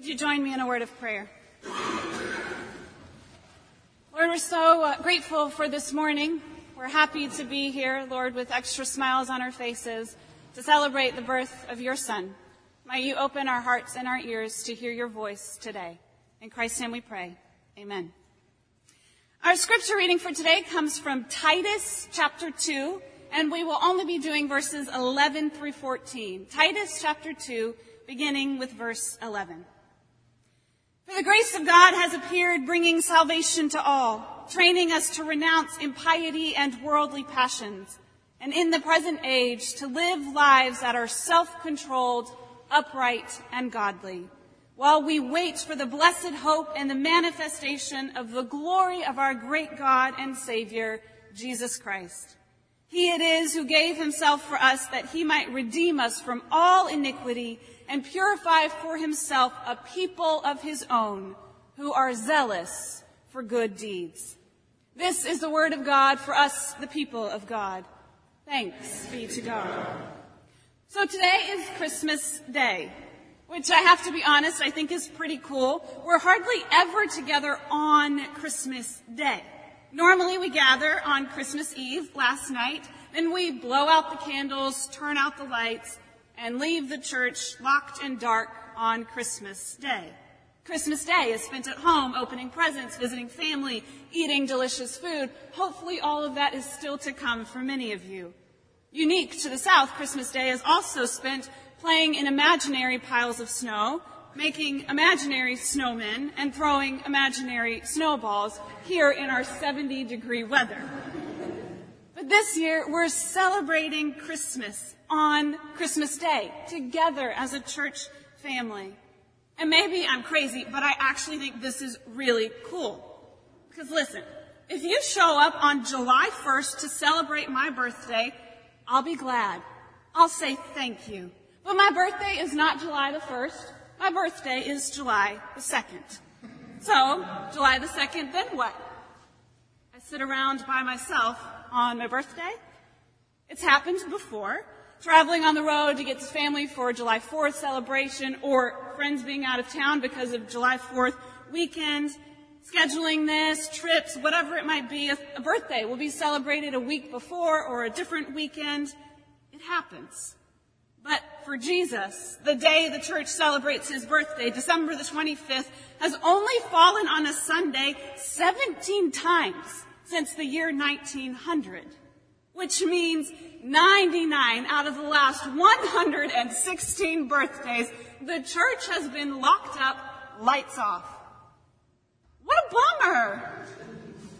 Would you join me in a word of prayer? Lord, we're so uh, grateful for this morning. We're happy to be here, Lord, with extra smiles on our faces to celebrate the birth of your Son. Might you open our hearts and our ears to hear your voice today. In Christ's name we pray. Amen. Our scripture reading for today comes from Titus chapter 2, and we will only be doing verses 11 through 14. Titus chapter 2, beginning with verse 11. For the grace of God has appeared, bringing salvation to all, training us to renounce impiety and worldly passions, and in the present age to live lives that are self-controlled, upright, and godly, while we wait for the blessed hope and the manifestation of the glory of our great God and Savior, Jesus Christ. He it is who gave himself for us that he might redeem us from all iniquity and purify for himself a people of his own who are zealous for good deeds. This is the word of God for us, the people of God. Thanks be to God. So today is Christmas Day, which I have to be honest, I think is pretty cool. We're hardly ever together on Christmas Day. Normally we gather on Christmas Eve last night, then we blow out the candles, turn out the lights, and leave the church locked and dark on Christmas Day. Christmas Day is spent at home, opening presents, visiting family, eating delicious food. Hopefully all of that is still to come for many of you. Unique to the South, Christmas Day is also spent playing in imaginary piles of snow, making imaginary snowmen, and throwing imaginary snowballs here in our 70 degree weather. But this year, we're celebrating Christmas on Christmas Day together as a church family. And maybe I'm crazy, but I actually think this is really cool. Because listen, if you show up on July 1st to celebrate my birthday, I'll be glad. I'll say thank you. But my birthday is not July the 1st. My birthday is July the 2nd. So, July the 2nd, then what? I sit around by myself on my birthday. It's happened before. Traveling on the road to get to family for July 4th celebration or friends being out of town because of July 4th weekend. Scheduling this, trips, whatever it might be. A birthday will be celebrated a week before or a different weekend. It happens. But for Jesus, the day the church celebrates his birthday, December the 25th, has only fallen on a Sunday 17 times since the year 1900, which means 99 out of the last 116 birthdays, the church has been locked up, lights off. What a bummer!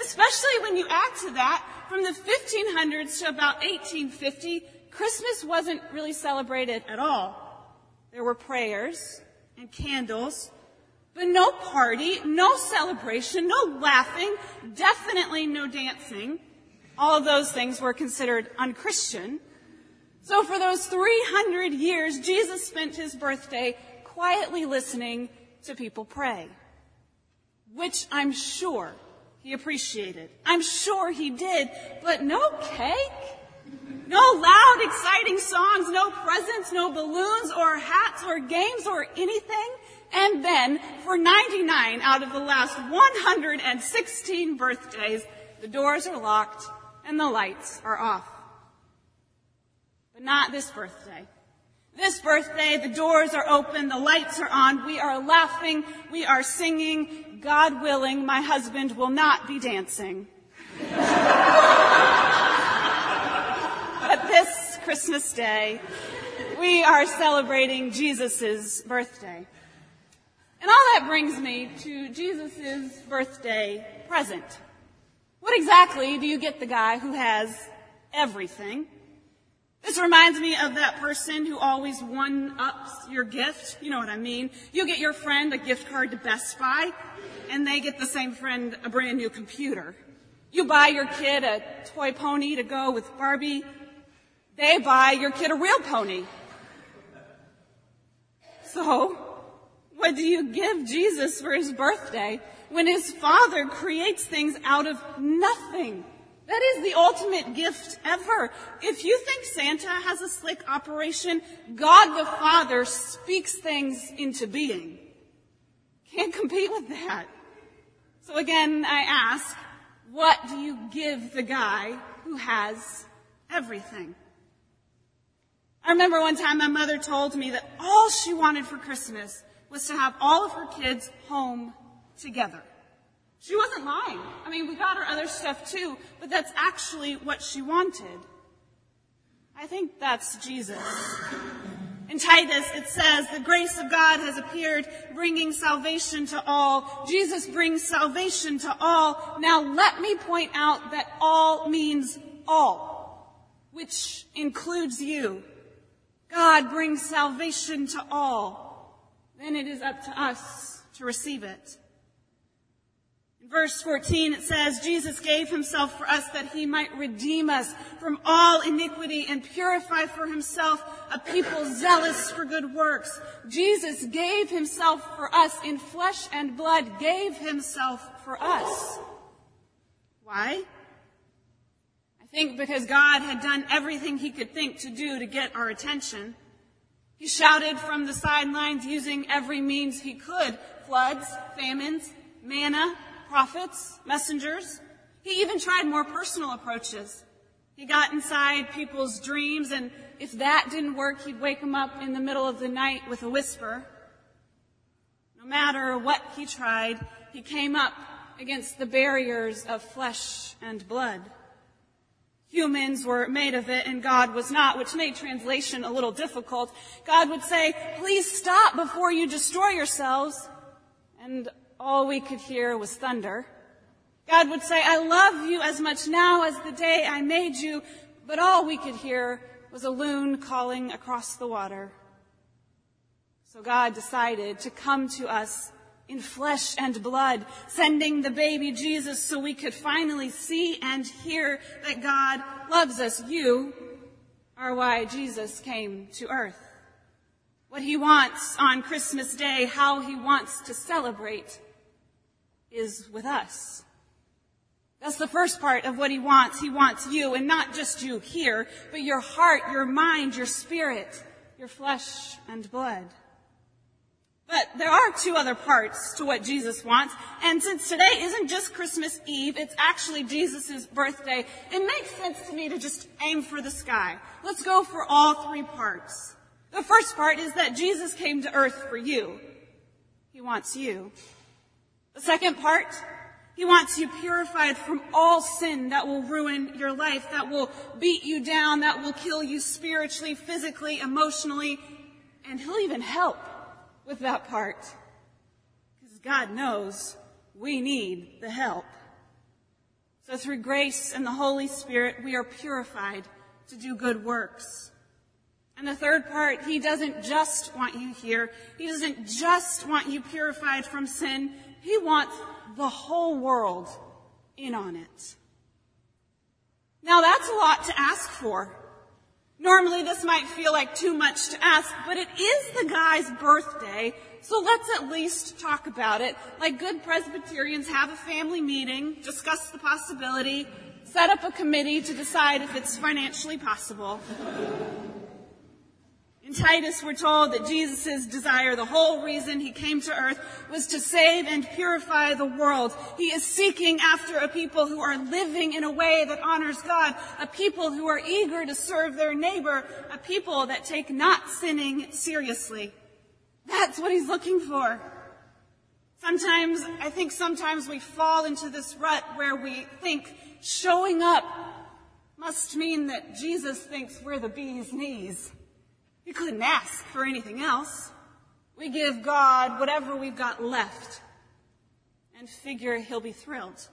Especially when you add to that, from the 1500s to about 1850, Christmas wasn't really celebrated at all. There were prayers and candles, but no party, no celebration, no laughing, definitely no dancing. All of those things were considered unchristian. So for those 300 years, Jesus spent his birthday quietly listening to people pray. Which I'm sure he appreciated. I'm sure he did, but no cake? No loud, exciting songs, no presents, no balloons or hats or games or anything. And then, for 99 out of the last 116 birthdays, the doors are locked and the lights are off. But not this birthday. This birthday, the doors are open, the lights are on, we are laughing, we are singing. God willing, my husband will not be dancing. but this Christmas Day, we are celebrating Jesus' birthday. And all that brings me to Jesus' birthday present. What exactly do you get the guy who has everything? This reminds me of that person who always one-ups your gift. You know what I mean. You get your friend a gift card to Best Buy, and they get the same friend a brand new computer. You buy your kid a toy pony to go with Barbie. They buy your kid a real pony. So, what do you give Jesus for his birthday when his father creates things out of nothing? That is the ultimate gift ever. If you think Santa has a slick operation, God the Father speaks things into being. can't compete with that. So again, I ask, what do you give the guy who has everything? I remember one time my mother told me that all she wanted for Christmas was to have all of her kids home together. She wasn't lying. I mean, we got her other stuff too, but that's actually what she wanted. I think that's Jesus. In Titus, it says, the grace of God has appeared, bringing salvation to all. Jesus brings salvation to all. Now let me point out that all means all, which includes you. God brings salvation to all. Then it is up to us to receive it. In verse 14 it says, Jesus gave himself for us that he might redeem us from all iniquity and purify for himself a people zealous for good works. Jesus gave himself for us in flesh and blood, gave himself for us. Why? I think because God had done everything he could think to do to get our attention. He shouted from the sidelines using every means he could. Floods, famines, manna, prophets, messengers. He even tried more personal approaches. He got inside people's dreams, and if that didn't work, he'd wake them up in the middle of the night with a whisper. No matter what he tried, he came up against the barriers of flesh and blood. Humans were made of it and God was not, which made translation a little difficult. God would say, please stop before you destroy yourselves. And all we could hear was thunder. God would say, I love you as much now as the day I made you, but all we could hear was a loon calling across the water. So God decided to come to us in flesh and blood, sending the baby Jesus so we could finally see and hear that God loves us. You are why Jesus came to earth. What he wants on Christmas Day, how he wants to celebrate is with us. That's the first part of what he wants. He wants you, and not just you here, but your heart, your mind, your spirit, your flesh and blood. But there are two other parts to what Jesus wants. And since today isn't just Christmas Eve, it's actually Jesus' birthday, it makes sense to me to just aim for the sky. Let's go for all three parts. The first part is that Jesus came to earth for you. He wants you. The second part, he wants you purified from all sin that will ruin your life, that will beat you down, that will kill you spiritually, physically, emotionally, and he'll even help with that part. Because God knows we need the help. So through grace and the Holy Spirit, we are purified to do good works. And the third part, He doesn't just want you here. He doesn't just want you purified from sin. He wants the whole world in on it. Now that's a lot to ask for. Normally this might feel like too much to ask, but it is the guy's birthday, so let's at least talk about it. Like good Presbyterians, have a family meeting, discuss the possibility, set up a committee to decide if it's financially possible. Titus, we're told that Jesus' desire, the whole reason he came to earth, was to save and purify the world. He is seeking after a people who are living in a way that honors God, a people who are eager to serve their neighbor, a people that take not sinning seriously. That's what he's looking for. Sometimes, I think sometimes we fall into this rut where we think showing up must mean that Jesus thinks we're the bee's knees. We couldn't ask for anything else. We give God whatever we've got left and figure he'll be thrilled.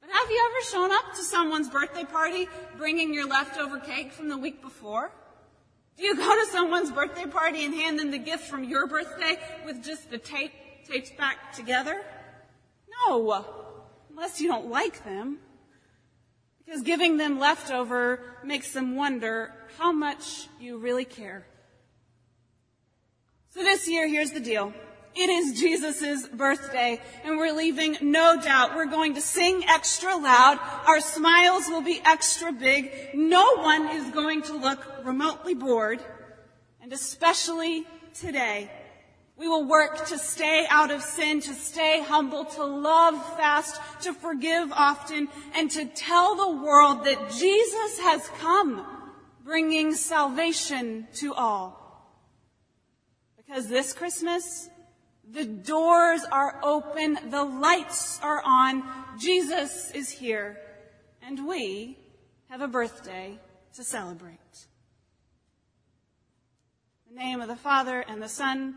But have you ever shown up to someone's birthday party bringing your leftover cake from the week before? Do you go to someone's birthday party and hand them the gift from your birthday with just the tape taped back together? No, unless you don't like them. Because giving them leftover makes them wonder how much you really care. So this year, here's the deal. It is Jesus' birthday, and we're leaving no doubt. We're going to sing extra loud. Our smiles will be extra big. No one is going to look remotely bored. And especially today, We will work to stay out of sin, to stay humble, to love fast, to forgive often, and to tell the world that Jesus has come, bringing salvation to all. Because this Christmas, the doors are open, the lights are on, Jesus is here, and we have a birthday to celebrate. In the name of the Father, and the Son,